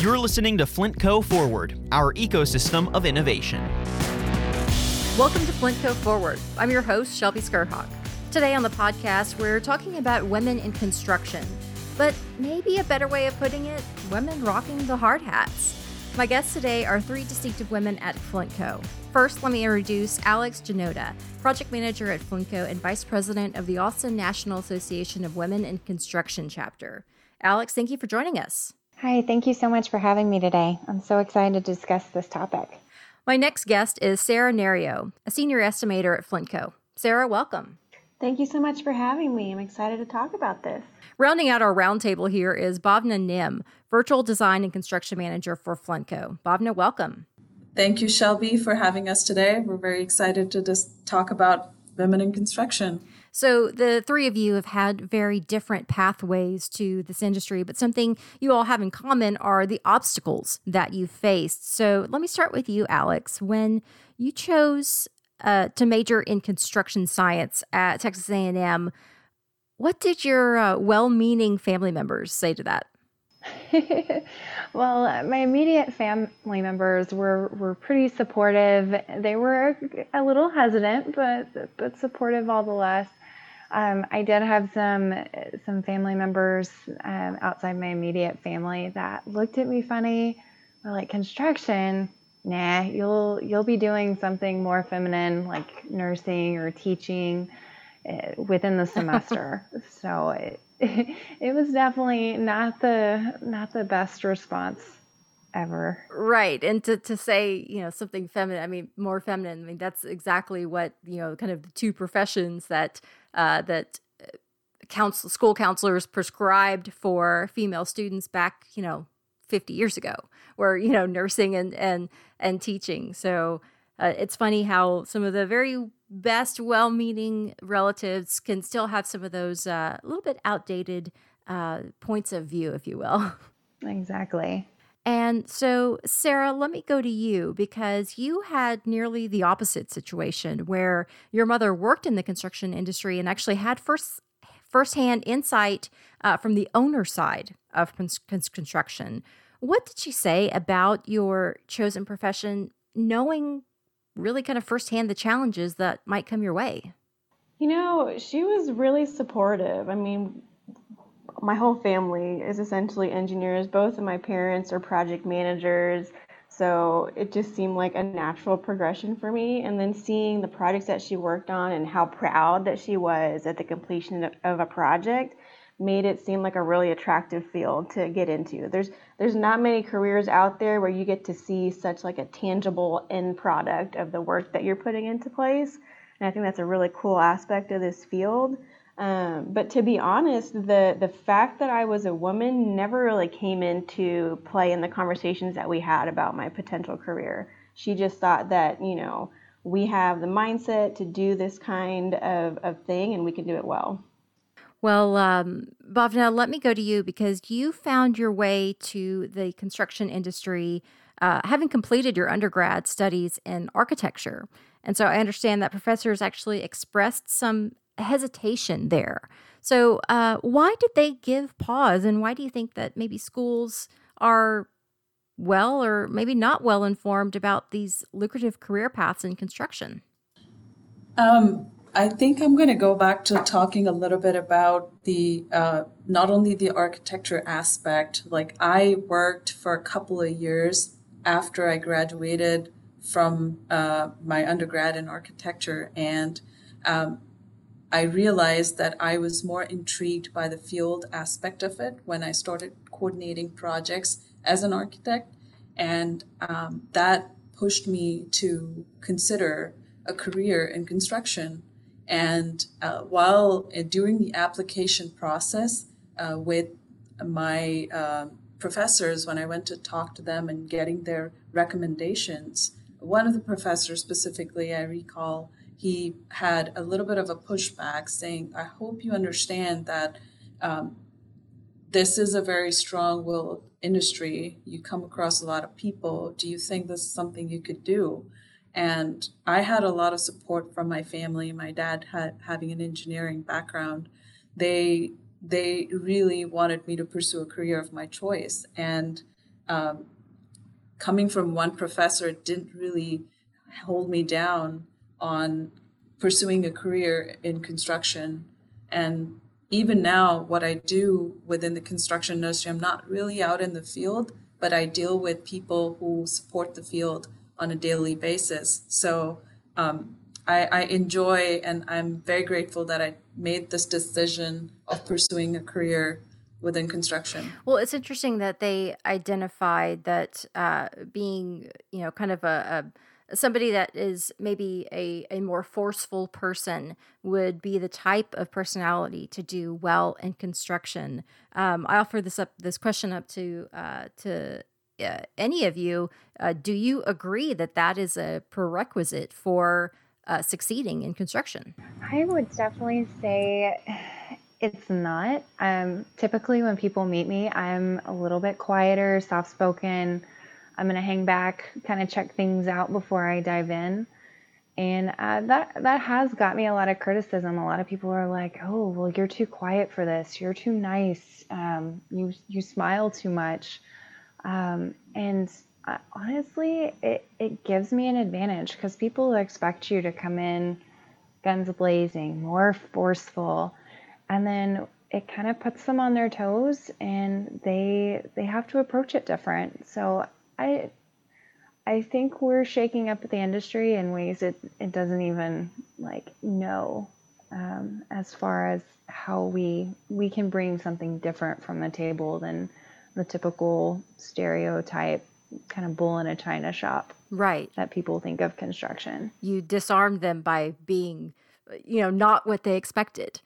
You're listening to Flintco Forward, our ecosystem of innovation. Welcome to Flintco Forward. I'm your host, Shelby Skirhawk. Today on the podcast, we're talking about women in construction, but maybe a better way of putting it, women rocking the hard hats. My guests today are three distinctive women at Flintco. First, let me introduce Alex Janota, project manager at Flintco and vice president of the Austin National Association of Women in Construction chapter. Alex, thank you for joining us. Hi, thank you so much for having me today. I'm so excited to discuss this topic. My next guest is Sarah Nario, a senior estimator at Flintco. Sarah, welcome. Thank you so much for having me. I'm excited to talk about this. Rounding out our roundtable here is Bhavna Nim, virtual design and construction manager for Flintco. Bhavna, welcome. Thank you, Shelby, for having us today. We're very excited to just talk about women in construction. So, the three of you have had very different pathways to this industry, but something you all have in common are the obstacles that you faced. So, let me start with you, Alex. When you chose uh, to major in construction science at Texas A&M, what did your uh, well-meaning family members say to that? well, my immediate family members were, were pretty supportive. They were a little hesitant, but but supportive all the less. Um, I did have some some family members um, outside my immediate family that looked at me funny. Were like construction, nah. You'll you'll be doing something more feminine like nursing or teaching uh, within the semester. so it, it was definitely not the not the best response ever. Right. And to, to say, you know, something feminine, I mean, more feminine, I mean, that's exactly what, you know, kind of the two professions that, uh, that uh, counsel, school counselors prescribed for female students back, you know, 50 years ago, where, you know, nursing and, and, and teaching. So uh, it's funny how some of the very best, well meaning relatives can still have some of those uh, a little bit outdated uh, points of view, if you will. Exactly. And so, Sarah, let me go to you because you had nearly the opposite situation where your mother worked in the construction industry and actually had first firsthand insight uh, from the owner side of construction. What did she say about your chosen profession, knowing really kind of firsthand the challenges that might come your way? You know, she was really supportive. I mean, my whole family is essentially engineers. Both of my parents are project managers. So it just seemed like a natural progression for me. And then seeing the projects that she worked on and how proud that she was at the completion of a project made it seem like a really attractive field to get into. There's there's not many careers out there where you get to see such like a tangible end product of the work that you're putting into place. And I think that's a really cool aspect of this field. Um, but to be honest, the the fact that I was a woman never really came into play in the conversations that we had about my potential career. She just thought that you know we have the mindset to do this kind of, of thing and we can do it well. Well, um, Bhavna, let me go to you because you found your way to the construction industry uh, having completed your undergrad studies in architecture. And so I understand that professors actually expressed some hesitation there. So, uh, why did they give pause, and why do you think that maybe schools are well or maybe not well informed about these lucrative career paths in construction? Um, I think I'm going to go back to talking a little bit about the uh, not only the architecture aspect. Like I worked for a couple of years after I graduated from uh, my undergrad in architecture, and um, I realized that I was more intrigued by the field aspect of it when I started coordinating projects as an architect. And um, that pushed me to consider a career in construction. And uh, while uh, during the application process uh, with my uh, professors, when I went to talk to them and getting their recommendations, one of the professors specifically, I recall, he had a little bit of a pushback saying, I hope you understand that um, this is a very strong willed industry. You come across a lot of people. Do you think this is something you could do? And I had a lot of support from my family. My dad had having an engineering background. They they really wanted me to pursue a career of my choice. And um, coming from one professor didn't really hold me down on pursuing a career in construction. And even now, what I do within the construction industry, I'm not really out in the field, but I deal with people who support the field on a daily basis. So um, I, I enjoy and I'm very grateful that I made this decision of pursuing a career within construction. Well, it's interesting that they identified that uh, being, you know, kind of a, a somebody that is maybe a, a more forceful person would be the type of personality to do well in construction. Um, I offer this up this question up to uh, to uh, any of you. Uh, do you agree that that is a prerequisite for uh, succeeding in construction? I would definitely say it's not. Um, typically, when people meet me, I'm a little bit quieter, soft spoken. I'm going to hang back, kind of check things out before I dive in. And uh, that that has got me a lot of criticism. A lot of people are like, "Oh, well, you're too quiet for this. You're too nice. Um, you you smile too much." Um, and uh, honestly, it, it gives me an advantage because people expect you to come in guns blazing, more forceful, and then it kind of puts them on their toes and they they have to approach it different. So I I think we're shaking up the industry in ways it, it doesn't even like know um, as far as how we we can bring something different from the table than the typical stereotype kind of bull in a china shop right. that people think of construction. You disarm them by being you know not what they expected.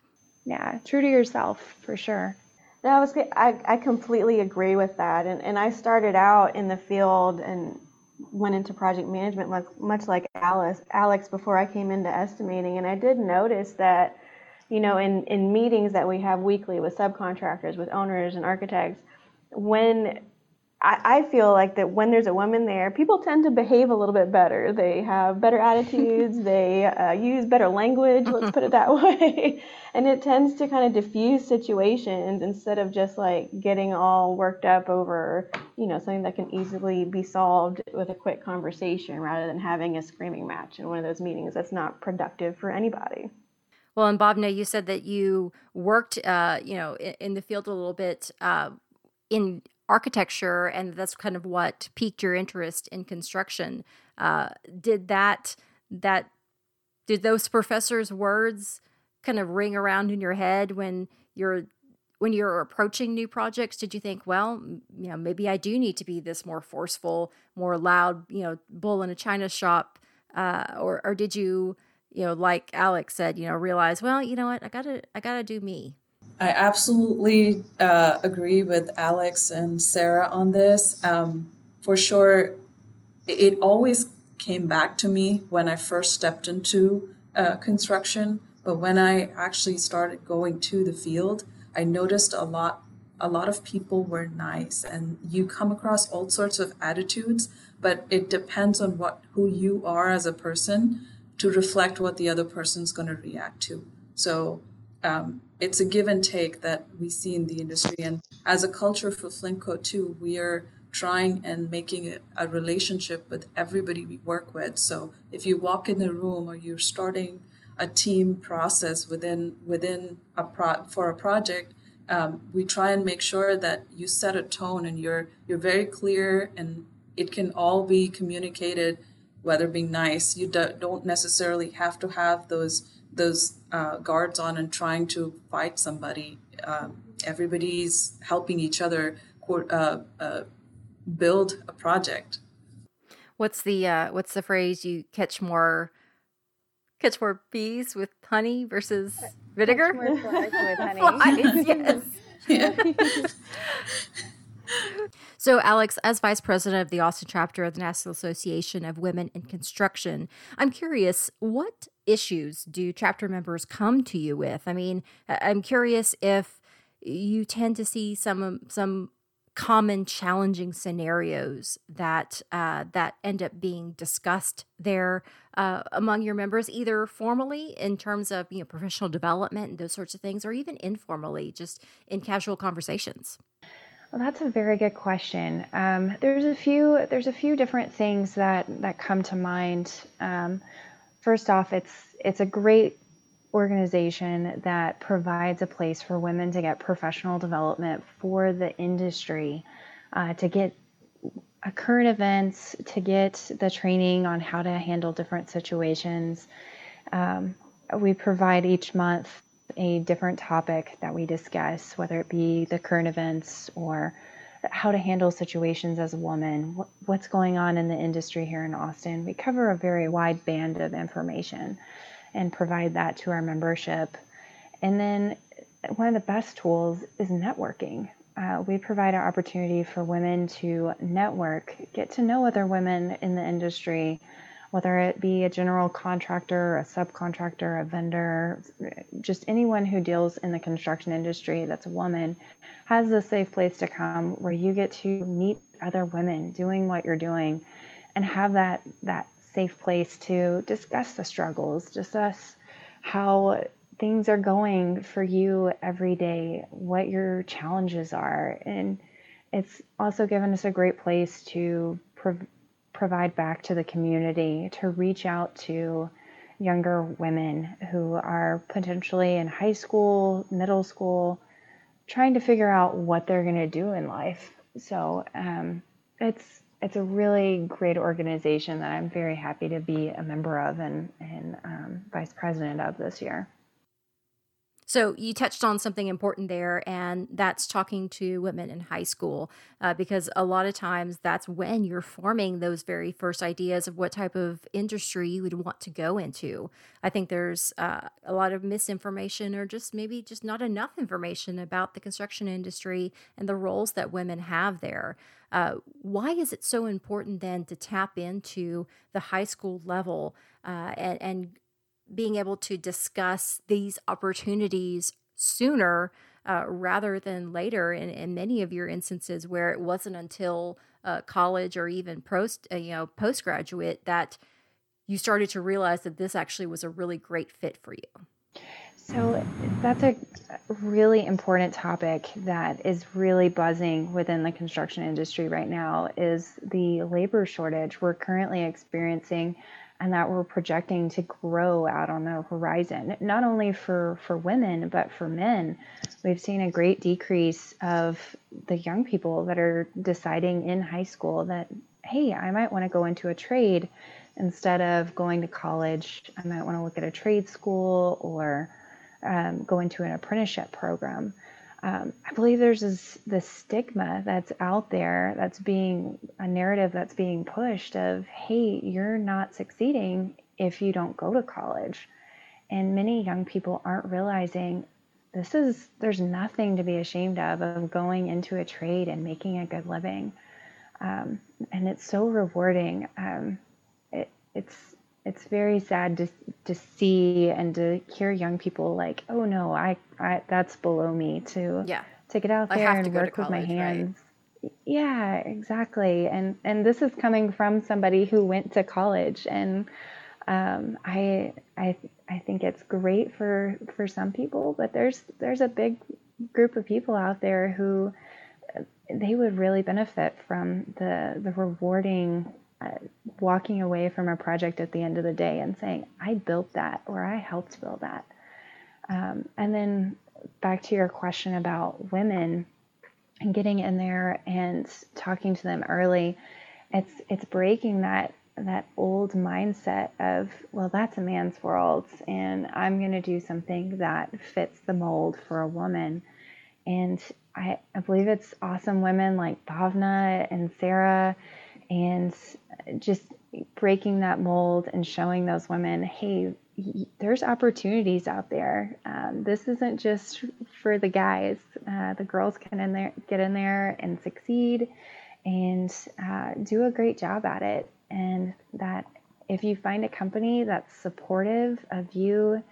Yeah true to yourself for sure no, I was I, I completely agree with that. And and I started out in the field and went into project management like much like Alice Alex before I came into estimating and I did notice that you know in in meetings that we have weekly with subcontractors with owners and architects when I, feel like that when there's a woman there, people tend to behave a little bit better. They have better attitudes. they uh, use better language. Let's put it that way. and it tends to kind of diffuse situations instead of just like getting all worked up over, you know, something that can easily be solved with a quick conversation rather than having a screaming match in one of those meetings. That's not productive for anybody. Well, and Bhavna, you said that you worked, uh, you know, in, in, the field a little bit. Uh, in architecture and that's kind of what piqued your interest in construction. Uh, did that that did those professors words kind of ring around in your head when you're when you're approaching new projects? Did you think well you know maybe i do need to be this more forceful more loud you know bull in a china shop uh, or or did you you know like alex said you know realize well you know what? I gotta i gotta do me I absolutely uh, agree with Alex and Sarah on this. Um, for sure, it always came back to me when I first stepped into uh, construction. But when I actually started going to the field, I noticed a lot. A lot of people were nice, and you come across all sorts of attitudes. But it depends on what who you are as a person to reflect what the other person's going to react to. So um, it's a give and take that we see in the industry. And as a culture for Flintco too, we are trying and making a relationship with everybody we work with. So if you walk in the room or you're starting a team process within within a pro for a project, um, we try and make sure that you set a tone and you're you're very clear and it can all be communicated, whether being nice. You do, don't necessarily have to have those those uh, guards on and trying to fight somebody. Um, everybody's helping each other uh, uh, build a project. What's the uh, what's the phrase? You catch more catch more bees with honey versus vinegar. Catch more flies with honey. flies, yes. So, Alex, as vice president of the Austin chapter of the National Association of Women in Construction, I'm curious, what issues do chapter members come to you with? I mean, I'm curious if you tend to see some some common challenging scenarios that uh, that end up being discussed there uh, among your members, either formally in terms of you know professional development and those sorts of things, or even informally, just in casual conversations. Well, that's a very good question. Um, there's a few there's a few different things that that come to mind. Um, first off, it's it's a great organization that provides a place for women to get professional development for the industry, uh, to get current events, to get the training on how to handle different situations. Um, we provide each month a different topic that we discuss, whether it be the current events or how to handle situations as a woman, what's going on in the industry here in Austin. We cover a very wide band of information and provide that to our membership. And then one of the best tools is networking. Uh, we provide an opportunity for women to network, get to know other women in the industry, whether it be a general contractor, a subcontractor, a vendor, just anyone who deals in the construction industry that's a woman, has a safe place to come where you get to meet other women doing what you're doing and have that that safe place to discuss the struggles, discuss how things are going for you every day, what your challenges are. And it's also given us a great place to provide back to the community, to reach out to younger women who are potentially in high school, middle school, trying to figure out what they're going to do in life. So um, it's it's a really great organization that I'm very happy to be a member of and, and um, vice president of this year. So you touched on something important there, and that's talking to women in high school, uh, because a lot of times that's when you're forming those very first ideas of what type of industry you would want to go into. I think there's uh, a lot of misinformation, or just maybe just not enough information about the construction industry and the roles that women have there. Uh, why is it so important then to tap into the high school level uh, and, and being able to discuss these opportunities sooner uh, rather than later in, in many of your instances where it wasn't until uh, college or even post uh, you know postgraduate that you started to realize that this actually was a really great fit for you. So that's a really important topic that is really buzzing within the construction industry right now is the labor shortage. We're currently experiencing and that we're projecting to grow out on the horizon, not only for, for women, but for men. We've seen a great decrease of the young people that are deciding in high school that, hey, I might want to go into a trade instead of going to college. I might want to look at a trade school or um, go into an apprenticeship program um, I believe there's this, this stigma that's out there that's being a narrative that's being pushed of, hey, you're not succeeding if you don't go to college. And many young people aren't realizing this is, there's nothing to be ashamed of, of going into a trade and making a good living. Um, and it's so rewarding. Um, it, it's it's very sad to to see and to hear young people like, oh no, I, I that's below me to yeah. to get out there and work college, with my hands. Right? Yeah, exactly. And and this is coming from somebody who went to college, and um, I I I think it's great for for some people, but there's there's a big group of people out there who uh, they would really benefit from the the rewarding walking away from a project at the end of the day and saying, I built that or I helped build that. Um, and then back to your question about women and getting in there and talking to them early, it's it's breaking that that old mindset of well that's a man's world and I'm going to do something that fits the mold for a woman. And I, I believe it's awesome women like Bhavna and Sarah and just breaking that mold and showing those women, hey, there's opportunities out there. Um, this isn't just for the guys. Uh, the girls can in there, get in there and succeed, and uh, do a great job at it. And that if you find a company that's supportive of you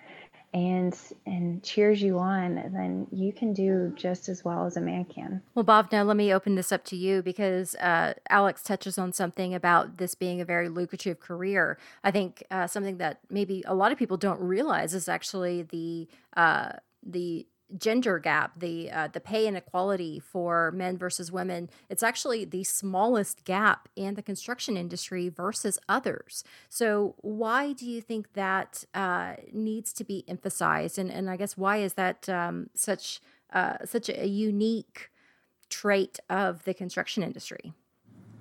and and cheers you on, then you can do just as well as a man can. Well, Bhavna let me open this up to you because uh, Alex touches on something about this being a very lucrative career. I think uh, something that maybe a lot of people don't realize is actually the uh, the gender gap, the uh, the pay inequality for men versus women, it's actually the smallest gap in the construction industry versus others. So why do you think that uh, needs to be emphasized? And and I guess why is that um, such uh, such a unique trait of the construction industry?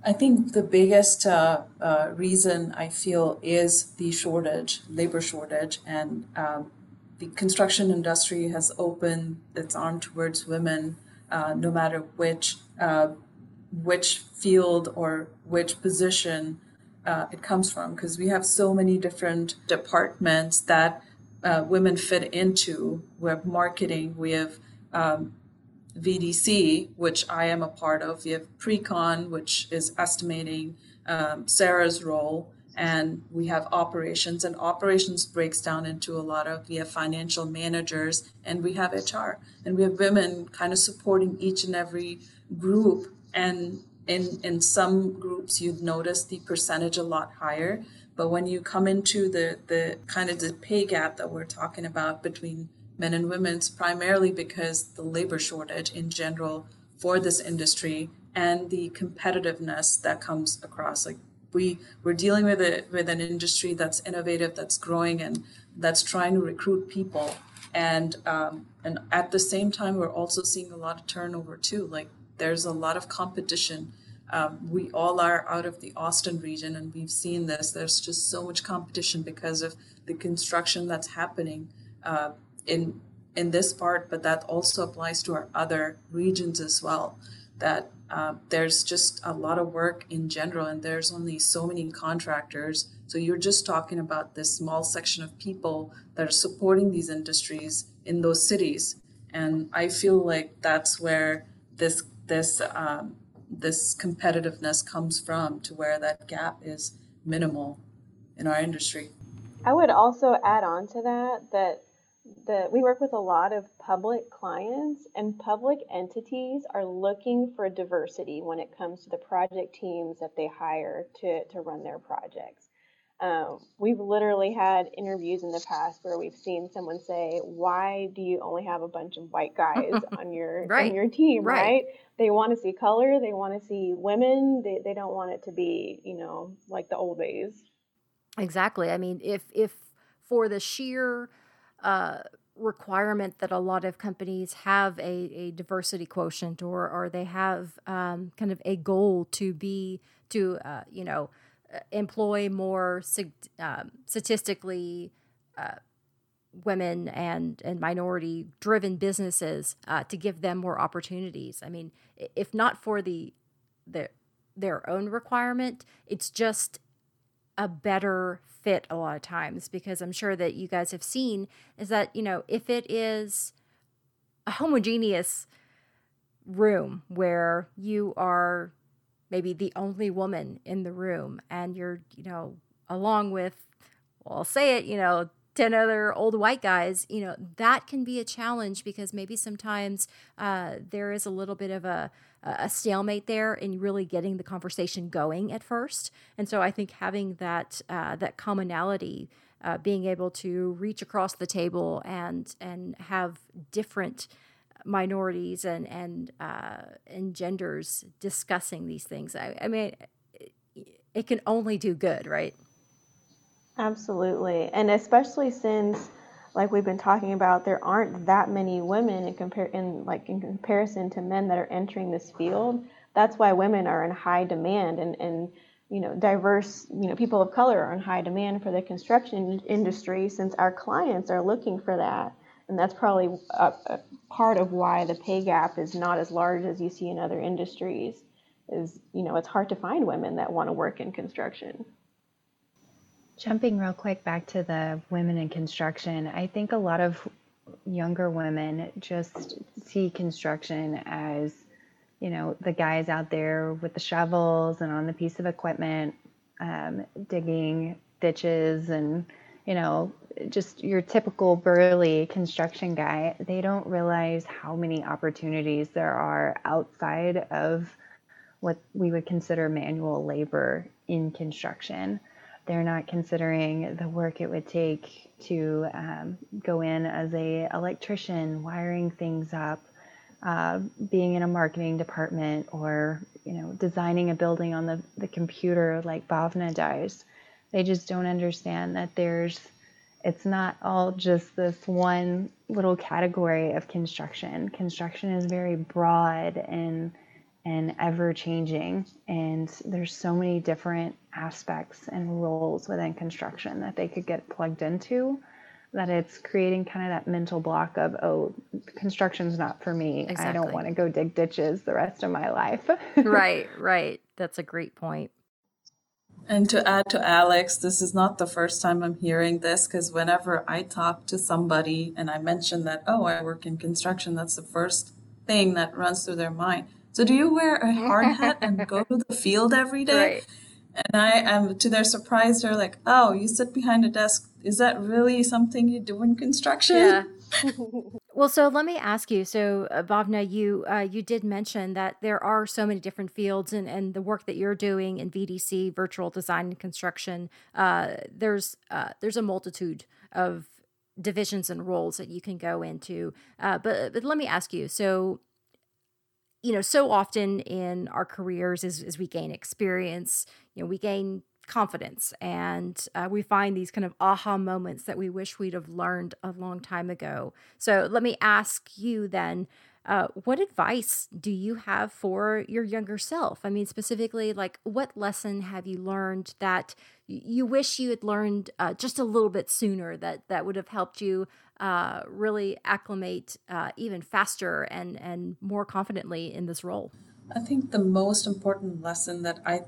I think the biggest uh, uh, reason I feel is the shortage, labor shortage, and um, the construction industry has opened its arm towards women, uh, no matter which uh, which field or which position uh, it comes from, because we have so many different departments that uh, women fit into. We have marketing, we have um, VDC, which I am a part of. We have Precon, which is estimating um, Sarah's role and we have operations and operations breaks down into a lot of we have financial managers and we have hr and we have women kind of supporting each and every group. And in in some groups you'd notice the percentage a lot higher. But when you come into the the kind of the pay gap that we're talking about between men and women it's primarily because the labor shortage in general for this industry and the competitiveness that comes across like we we're dealing with it with an industry that's innovative, that's growing, and that's trying to recruit people. And um, and at the same time, we're also seeing a lot of turnover too. Like there's a lot of competition. Um, we all are out of the Austin region, and we've seen this. There's just so much competition because of the construction that's happening uh, in in this part, but that also applies to our other regions as well. That uh, there's just a lot of work in general, and there's only so many contractors. So you're just talking about this small section of people that are supporting these industries in those cities, and I feel like that's where this this um, this competitiveness comes from, to where that gap is minimal in our industry. I would also add on to that that the we work with a lot of public clients and public entities are looking for diversity when it comes to the project teams that they hire to, to run their projects. Um, we've literally had interviews in the past where we've seen someone say, "Why do you only have a bunch of white guys on your right. on your team?" Right. right? They want to see color. They want to see women. They they don't want it to be you know like the old days. Exactly. I mean, if if for the sheer uh, requirement that a lot of companies have a, a diversity quotient or or they have um, kind of a goal to be to uh, you know uh, employ more um, statistically uh, women and and minority driven businesses uh, to give them more opportunities. I mean, if not for the the their own requirement, it's just a better fit a lot of times because I'm sure that you guys have seen is that, you know, if it is a homogeneous room where you are maybe the only woman in the room and you're, you know, along with, well, I'll say it, you know, 10 other old white guys, you know, that can be a challenge because maybe sometimes uh, there is a little bit of a, a stalemate there in really getting the conversation going at first. And so I think having that uh, that commonality, uh, being able to reach across the table and and have different minorities and and uh, and genders discussing these things. I, I mean, it, it can only do good, right? Absolutely, and especially since like we've been talking about, there aren't that many women in compare in like in comparison to men that are entering this field. That's why women are in high demand and and you know diverse you know people of color are in high demand for the construction industry since our clients are looking for that. And that's probably a, a part of why the pay gap is not as large as you see in other industries is you know it's hard to find women that want to work in construction Jumping real quick back to the women in construction, I think a lot of younger women just see construction as, you know, the guys out there with the shovels and on the piece of equipment, um, digging ditches and, you know, just your typical burly construction guy. They don't realize how many opportunities there are outside of what we would consider manual labor in construction. They're not considering the work it would take to um, go in as a electrician, wiring things up, uh, being in a marketing department, or you know designing a building on the, the computer like Bhavna does. They just don't understand that there's it's not all just this one little category of construction. Construction is very broad and and ever changing and there's so many different aspects and roles within construction that they could get plugged into that it's creating kind of that mental block of oh construction's not for me exactly. i don't want to go dig ditches the rest of my life right right that's a great point. point and to add to alex this is not the first time i'm hearing this because whenever i talk to somebody and i mention that oh i work in construction that's the first thing that runs through their mind so do you wear a hard hat and go to the field every day? Right. And I am to their surprise, they're like, "Oh, you sit behind a desk. Is that really something you do in construction?" Yeah. well, so let me ask you. So, uh, Bhavna, you uh, you did mention that there are so many different fields, and and the work that you're doing in VDC, virtual design and construction. Uh, there's uh, there's a multitude of divisions and roles that you can go into. Uh, but but let me ask you. So, you know, so often in our careers as, as we gain experience, you know, we gain confidence and uh, we find these kind of aha moments that we wish we'd have learned a long time ago. So let me ask you then, uh, what advice do you have for your younger self? I mean, specifically, like what lesson have you learned that you wish you had learned uh, just a little bit sooner that that would have helped you uh, really acclimate uh, even faster and and more confidently in this role? I think the most important lesson that I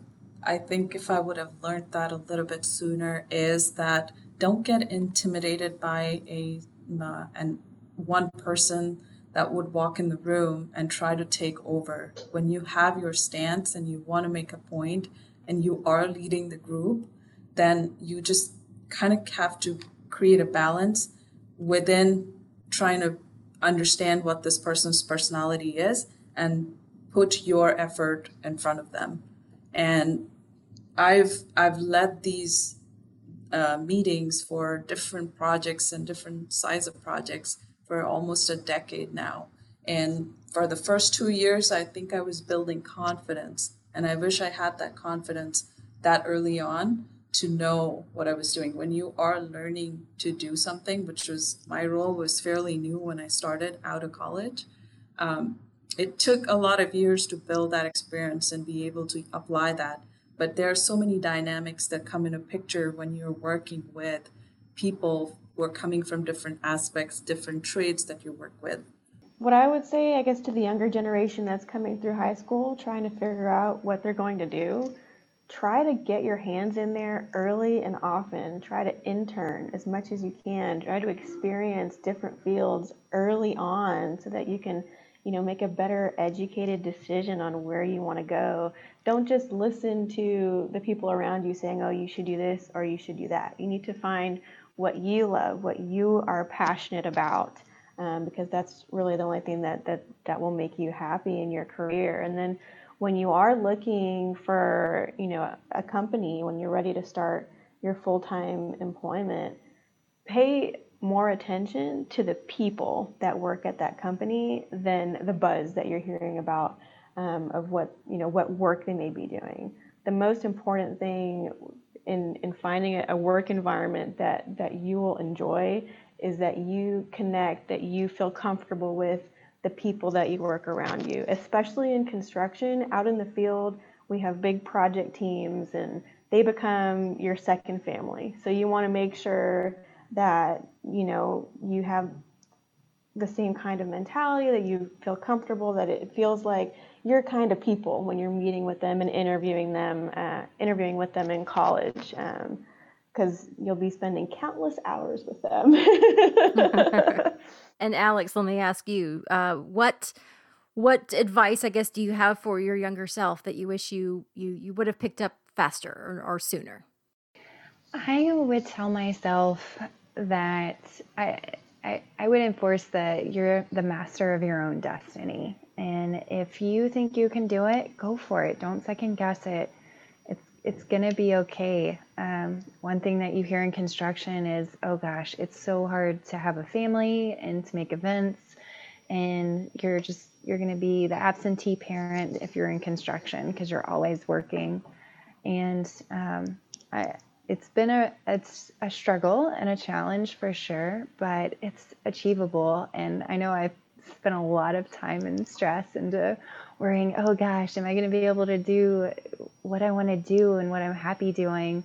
I think if I would have learned that a little bit sooner is that don't get intimidated by a uh, and one person that would walk in the room and try to take over. When you have your stance and you want to make a point and you are leading the group, then you just kind of have to create a balance within trying to understand what this person's personality is and put your effort in front of them. And I've I've led these uh, meetings for different projects and different size of projects for almost a decade now. And for the first two years, I think I was building confidence, and I wish I had that confidence that early on to know what I was doing. When you are learning to do something, which was my role was fairly new when I started out of college, um, it took a lot of years to build that experience and be able to apply that. But there are so many dynamics that come in a picture when you're working with people who are coming from different aspects, different trades that you work with. What I would say, I guess, to the younger generation that's coming through high school, trying to figure out what they're going to do, try to get your hands in there early and often. Try to intern as much as you can. Try to experience different fields early on so that you can, you know, make a better educated decision on where you want to go. Don't just listen to the people around you saying, "Oh, you should do this or you should do that." You need to find what you love, what you are passionate about. Um, because that's really the only thing that, that that will make you happy in your career. And then when you are looking for, you know, a company, when you're ready to start your full-time employment, pay more attention to the people that work at that company than the buzz that you're hearing about um, of what you know what work they may be doing. The most important thing in in finding a work environment that that you will enjoy is that you connect, that you feel comfortable with the people that you work around you, especially in construction. Out in the field, we have big project teams and they become your second family. So you want to make sure that, you know, you have the same kind of mentality, that you feel comfortable, that it feels like your kind of people when you're meeting with them and interviewing them, uh, interviewing with them in college. because um, you'll be spending countless hours with them. And Alex, let me ask you, uh, what what advice, I guess, do you have for your younger self that you wish you you you would have picked up faster or, or sooner? I would tell myself that I, I I would enforce that you're the master of your own destiny, and if you think you can do it, go for it. Don't second guess it. It's it's gonna be okay. Um, one thing that you hear in construction is, oh gosh, it's so hard to have a family and to make events, and you're just you're gonna be the absentee parent if you're in construction because you're always working, and um, I, it's been a it's a struggle and a challenge for sure, but it's achievable, and I know I've spent a lot of time and stress into worrying, oh gosh, am I going to be able to do what I want to do and what I'm happy doing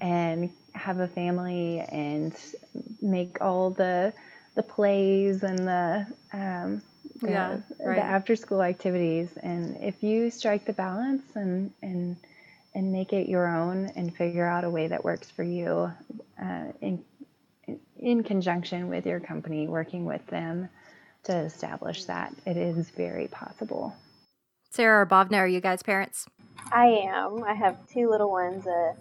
and have a family and make all the the plays and the um, the, Yeah, right. the after school activities and if you strike the balance and and and make it your own and figure out a way that works for you uh, in in conjunction with your company working with them to establish that it is very possible Sarah or Bhavna, are you guys parents? I am. I have two little ones, a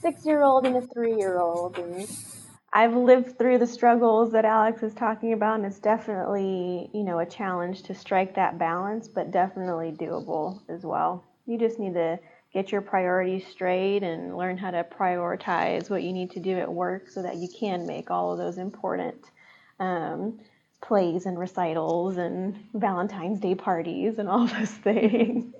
six year old and a three year old. And I've lived through the struggles that Alex is talking about, and it's definitely, you know, a challenge to strike that balance, but definitely doable as well. You just need to get your priorities straight and learn how to prioritize what you need to do at work so that you can make all of those important um, plays and recitals and Valentine's Day parties and all those things.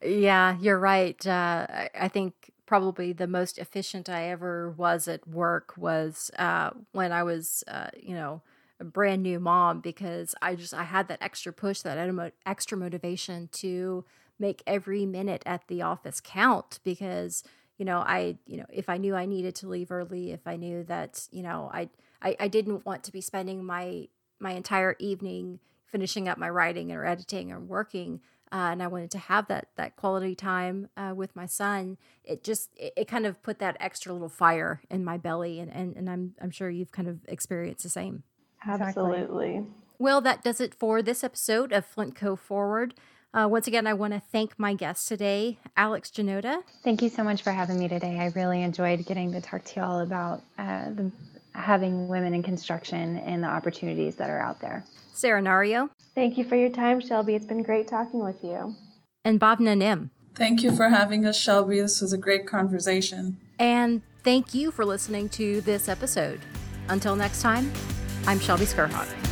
Yeah, you're right. Uh, I think probably the most efficient I ever was at work was uh, when I was, uh, you know, a brand new mom because I just I had that extra push, that extra motivation to make every minute at the office count because you know I you know if I knew I needed to leave early, if I knew that you know I I, I didn't want to be spending my my entire evening finishing up my writing or editing or working uh, and I wanted to have that that quality time uh, with my son. It just it, it kind of put that extra little fire in my belly, and, and and I'm I'm sure you've kind of experienced the same. Absolutely. Well, that does it for this episode of Flintco Forward. Uh, once again, I want to thank my guests today, Alex Janota, Thank you so much for having me today. I really enjoyed getting to talk to you all about uh, the, having women in construction and the opportunities that are out there. Sarah Nario, Thank you for your time, Shelby. It's been great talking with you. and Bhavna Nim. Thank you for having us, Shelby. This was a great conversation. And thank you for listening to this episode. Until next time, I'm Shelby Skurhawk.